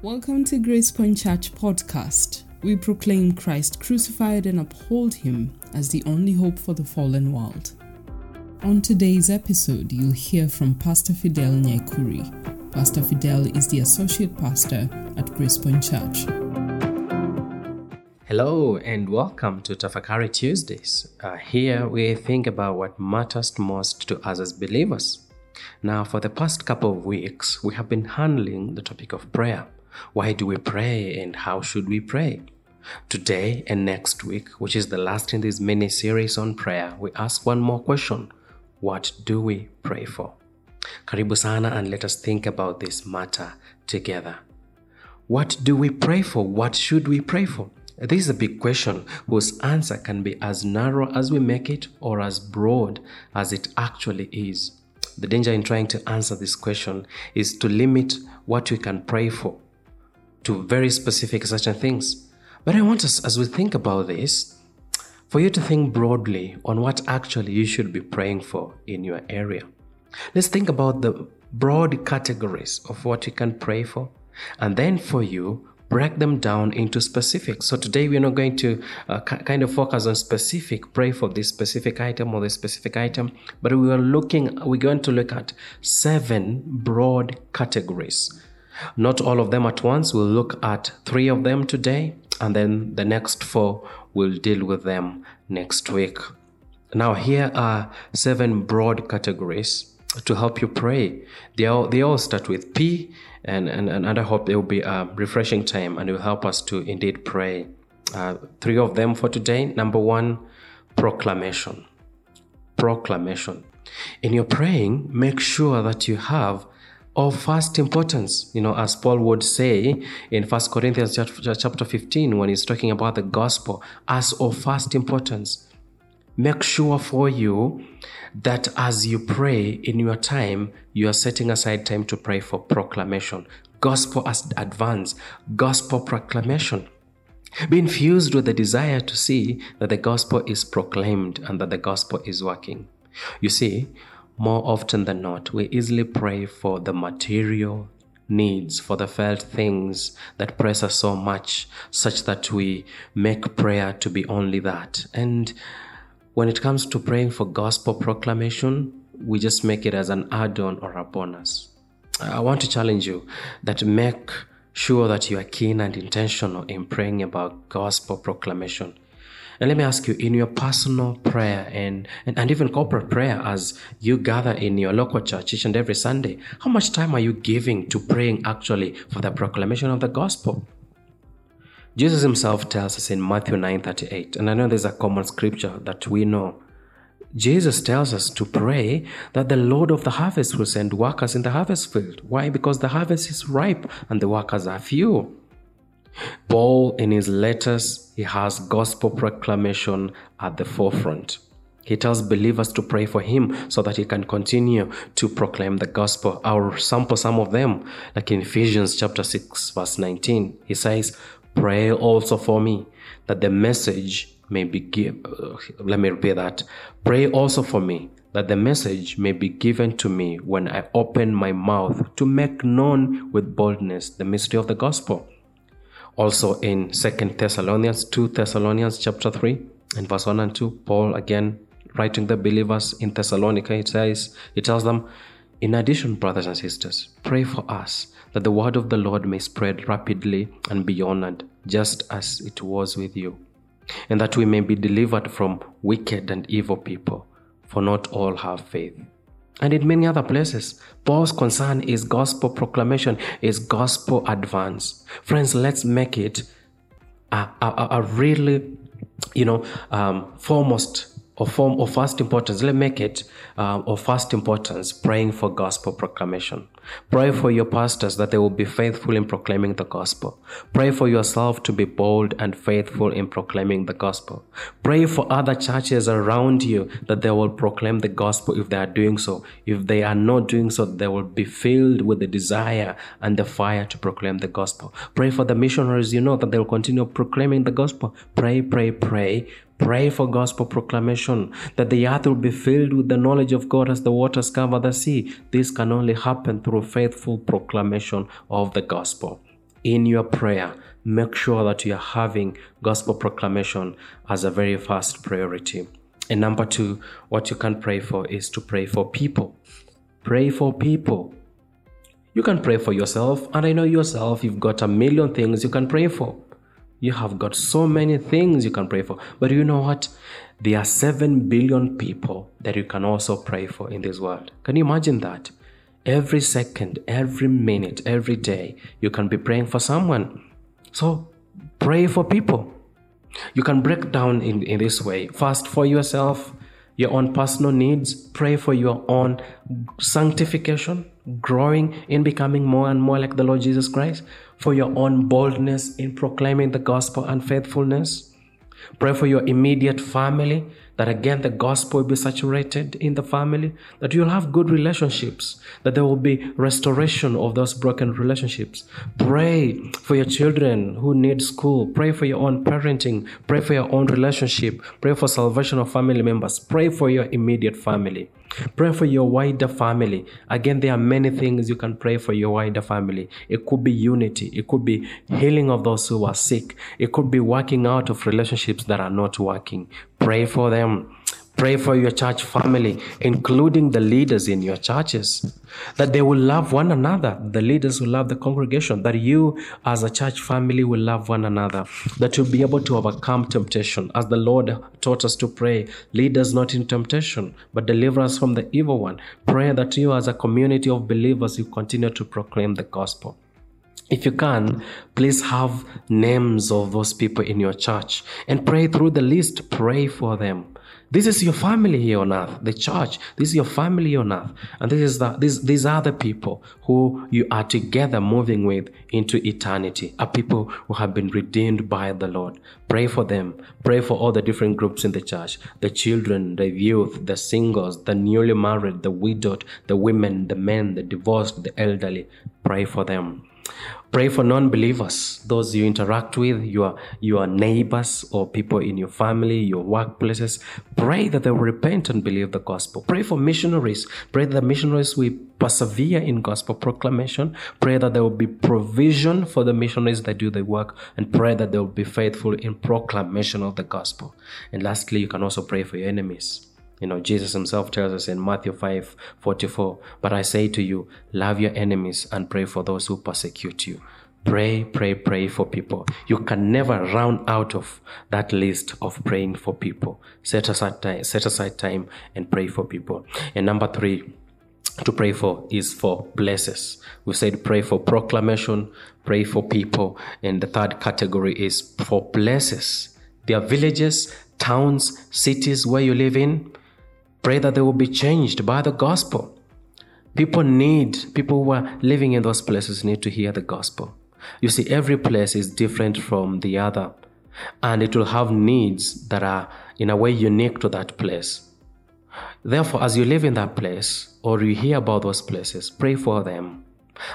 Welcome to Grace Point Church podcast. We proclaim Christ crucified and uphold him as the only hope for the fallen world. On today's episode, you'll hear from Pastor Fidel Nyekuri. Pastor Fidel is the associate pastor at Grace Point Church. Hello and welcome to Tafakari Tuesdays. Uh, here we think about what matters most to us as believers. Now, for the past couple of weeks, we have been handling the topic of prayer. Why do we pray and how should we pray? Today and next week, which is the last in this mini series on prayer, we ask one more question What do we pray for? Karibu sana and let us think about this matter together. What do we pray for? What should we pray for? This is a big question whose answer can be as narrow as we make it or as broad as it actually is. The danger in trying to answer this question is to limit what we can pray for to very specific certain things. But I want us, as we think about this, for you to think broadly on what actually you should be praying for in your area. Let's think about the broad categories of what you can pray for, and then for you, break them down into specifics. So today we're not going to uh, kind of focus on specific, pray for this specific item or this specific item, but we are looking, we're going to look at seven broad categories. Not all of them at once. We'll look at three of them today, and then the next four we'll deal with them next week. Now, here are seven broad categories to help you pray. They all, they all start with P, and, and, and I hope it will be a refreshing time and will help us to indeed pray. Uh, three of them for today. Number one, proclamation. Proclamation. In your praying, make sure that you have of first importance, you know, as Paul would say in First Corinthians chapter 15 when he's talking about the gospel, as of first importance. Make sure for you that as you pray in your time, you are setting aside time to pray for proclamation, gospel as advance, gospel proclamation. Be infused with the desire to see that the gospel is proclaimed and that the gospel is working. You see, more often than not, we easily pray for the material needs, for the felt things that press us so much, such that we make prayer to be only that. And when it comes to praying for gospel proclamation, we just make it as an add on or a bonus. I want to challenge you that make sure that you are keen and intentional in praying about gospel proclamation. And let me ask you, in your personal prayer and, and, and even corporate prayer, as you gather in your local church each and every Sunday, how much time are you giving to praying actually for the proclamation of the gospel? Jesus himself tells us in Matthew 9:38, and I know there's a common scripture that we know. Jesus tells us to pray that the Lord of the harvest will send workers in the harvest field. Why? Because the harvest is ripe and the workers are few. Paul, in his letters, he has gospel proclamation at the forefront. He tells believers to pray for him so that he can continue to proclaim the gospel. I'll sample some of them, like in Ephesians chapter 6, verse 19. He says, Pray also for me that the message may be given. Uh, let me repeat that. Pray also for me that the message may be given to me when I open my mouth to make known with boldness the mystery of the gospel also in Second Thessalonians, 2 Thessalonians chapter 3 and verse 1 and 2, Paul again writing the believers in Thessalonica, it says, he tells them, in addition, brothers and sisters, pray for us that the word of the Lord may spread rapidly and be honored, just as it was with you, and that we may be delivered from wicked and evil people, for not all have faith. And in many other places, Paul's concern is gospel proclamation, is gospel advance. Friends, let's make it a, a, a really, you know, um, foremost of form of first importance. Let's make it um, of first importance praying for gospel proclamation. Pray for your pastors that they will be faithful in proclaiming the gospel. Pray for yourself to be bold and faithful in proclaiming the gospel. Pray for other churches around you that they will proclaim the gospel if they are doing so. If they are not doing so, they will be filled with the desire and the fire to proclaim the gospel. Pray for the missionaries you know that they will continue proclaiming the gospel. Pray, pray, pray Pray for gospel proclamation that the earth will be filled with the knowledge of God as the waters cover the sea. This can only happen through faithful proclamation of the gospel. in your prayer, make sure that you are having gospel proclamation as a very first priority. And number two, what you can pray for is to pray for people. Pray for people. You can pray for yourself, and I know yourself, you've got a million things you can pray for. You have got so many things you can pray for. But you know what? There are 7 billion people that you can also pray for in this world. Can you imagine that? Every second, every minute, every day, you can be praying for someone. So pray for people. You can break down in, in this way. First, for yourself, your own personal needs. Pray for your own sanctification, growing in becoming more and more like the Lord Jesus Christ. For your own boldness in proclaiming the gospel and faithfulness. Pray for your immediate family that again the gospel will be saturated in the family, that you'll have good relationships, that there will be restoration of those broken relationships. Pray for your children who need school. Pray for your own parenting. Pray for your own relationship. Pray for salvation of family members. Pray for your immediate family. Pray for your wider family. Again, there are many things you can pray for your wider family. It could be unity. It could be healing of those who are sick. It could be working out of relationships that are not working. Pray for them. Pray for your church family, including the leaders in your churches, that they will love one another. The leaders will love the congregation, that you as a church family will love one another, that you'll be able to overcome temptation, as the Lord taught us to pray. Lead us not in temptation, but deliver us from the evil one. Pray that you as a community of believers, you continue to proclaim the gospel. If you can, please have names of those people in your church and pray through the list. Pray for them. This is your family here on earth, the church. This is your family on earth. And this is the, these, these are the people who you are together moving with into eternity, are people who have been redeemed by the Lord. Pray for them. Pray for all the different groups in the church the children, the youth, the singles, the newly married, the widowed, the women, the men, the divorced, the elderly. Pray for them. Pray for non-believers, those you interact with, your your neighbors or people in your family, your workplaces. Pray that they will repent and believe the gospel. Pray for missionaries. Pray that missionaries will persevere in gospel proclamation. Pray that there will be provision for the missionaries that do the work, and pray that they will be faithful in proclamation of the gospel. And lastly, you can also pray for your enemies. You know, Jesus himself tells us in Matthew 5 44, But I say to you, love your enemies and pray for those who persecute you. Pray, pray, pray for people. You can never run out of that list of praying for people. Set aside time, set aside time and pray for people. And number three, to pray for is for places. We said pray for proclamation, pray for people, and the third category is for places. There are villages, towns, cities where you live in. Pray that they will be changed by the gospel. People need, people who are living in those places need to hear the gospel. You see, every place is different from the other, and it will have needs that are, in a way, unique to that place. Therefore, as you live in that place or you hear about those places, pray for them.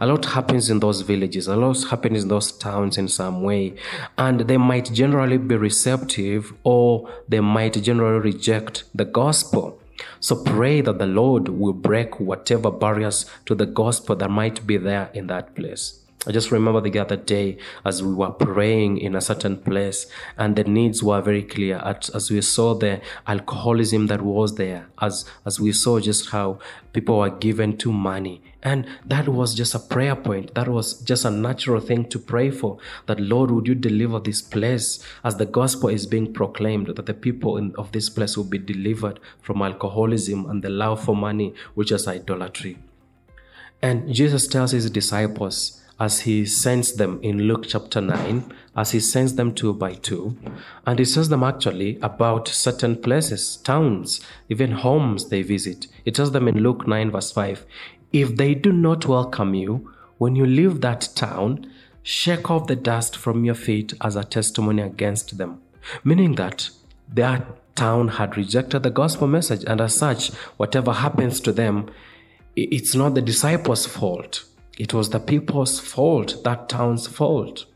A lot happens in those villages, a lot happens in those towns in some way, and they might generally be receptive or they might generally reject the gospel. So pray that the Lord will break whatever barriers to the gospel that might be there in that place. I just remember the other day as we were praying in a certain place and the needs were very clear as we saw the alcoholism that was there, as, as we saw just how people were given to money. And that was just a prayer point. That was just a natural thing to pray for. That Lord, would you deliver this place as the gospel is being proclaimed, that the people in, of this place will be delivered from alcoholism and the love for money, which is idolatry. And Jesus tells his disciples, as he sends them in Luke chapter 9, as he sends them two by two. And he says them actually about certain places, towns, even homes they visit. He tells them in Luke 9, verse 5 If they do not welcome you, when you leave that town, shake off the dust from your feet as a testimony against them. Meaning that that town had rejected the gospel message, and as such, whatever happens to them, it's not the disciples' fault it was the people's fault, that town's fault.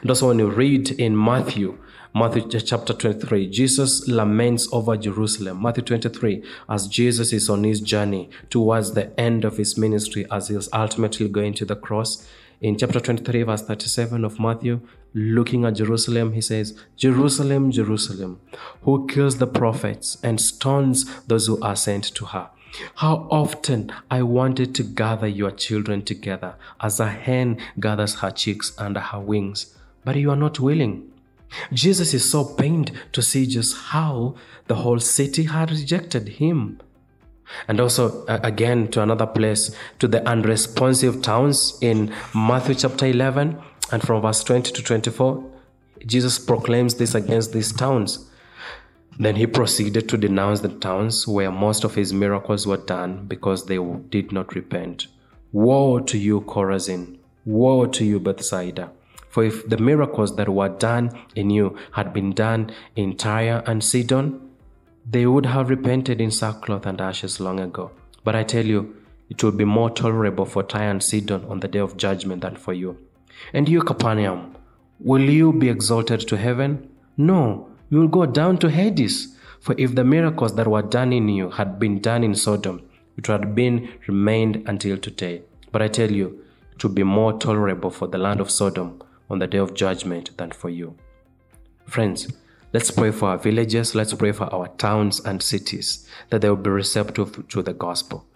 And also, when you read in Matthew, Matthew chapter 23, Jesus laments over Jerusalem. Matthew 23, as Jesus is on his journey towards the end of his ministry, as he is ultimately going to the cross, In chapter 23, verse 37 of Matthew, looking at Jerusalem, he says, Jerusalem, Jerusalem, who kills the prophets and stones those who are sent to her. How often I wanted to gather your children together as a hen gathers her chicks under her wings, but you are not willing. Jesus is so pained to see just how the whole city had rejected him. And also, again, to another place, to the unresponsive towns in Matthew chapter 11, and from verse 20 to 24, Jesus proclaims this against these towns. Then he proceeded to denounce the towns where most of his miracles were done because they did not repent. Woe to you, Chorazin! Woe to you, Bethsaida! For if the miracles that were done in you had been done in Tyre and Sidon, they would have repented in sackcloth and ashes long ago. But I tell you, it will be more tolerable for Tyre and Sidon on the day of judgment than for you. And you, Capernaum, will you be exalted to heaven? No, you will go down to Hades. For if the miracles that were done in you had been done in Sodom, it would have been remained until today. But I tell you, it will be more tolerable for the land of Sodom on the day of judgment than for you. Friends, let's pray for our villages, let's pray for our towns and cities that they will be receptive to the gospel.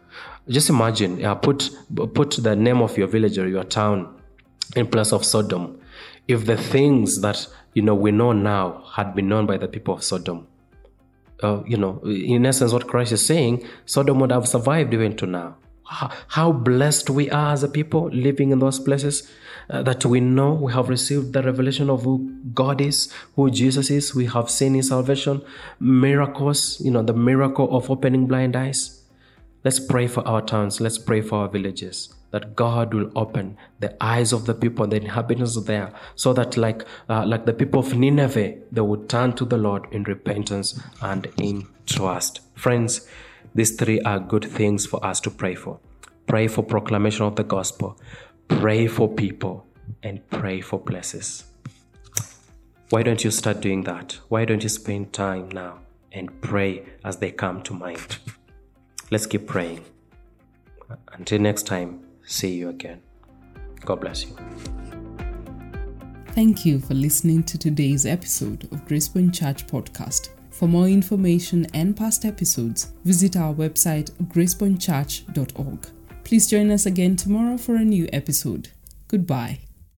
Just imagine, uh, put, put the name of your village or your town in place of Sodom. If the things that you know we know now had been known by the people of Sodom, uh, you know, in essence, what Christ is saying, Sodom would have survived even to now how blessed we are as a people living in those places uh, that we know we have received the revelation of who God is, who Jesus is. We have seen His salvation, miracles, you know, the miracle of opening blind eyes. Let's pray for our towns. Let's pray for our villages that God will open the eyes of the people, the inhabitants there, so that like uh, like the people of Nineveh, they would turn to the Lord in repentance and in trust. Friends, these three are good things for us to pray for. Pray for proclamation of the gospel, pray for people, and pray for places. Why don't you start doing that? Why don't you spend time now and pray as they come to mind? Let's keep praying. Until next time, see you again. God bless you. Thank you for listening to today's episode of Gracepoint Church Podcast. For more information and past episodes, visit our website gracepointchurch.org. Please join us again tomorrow for a new episode. Goodbye.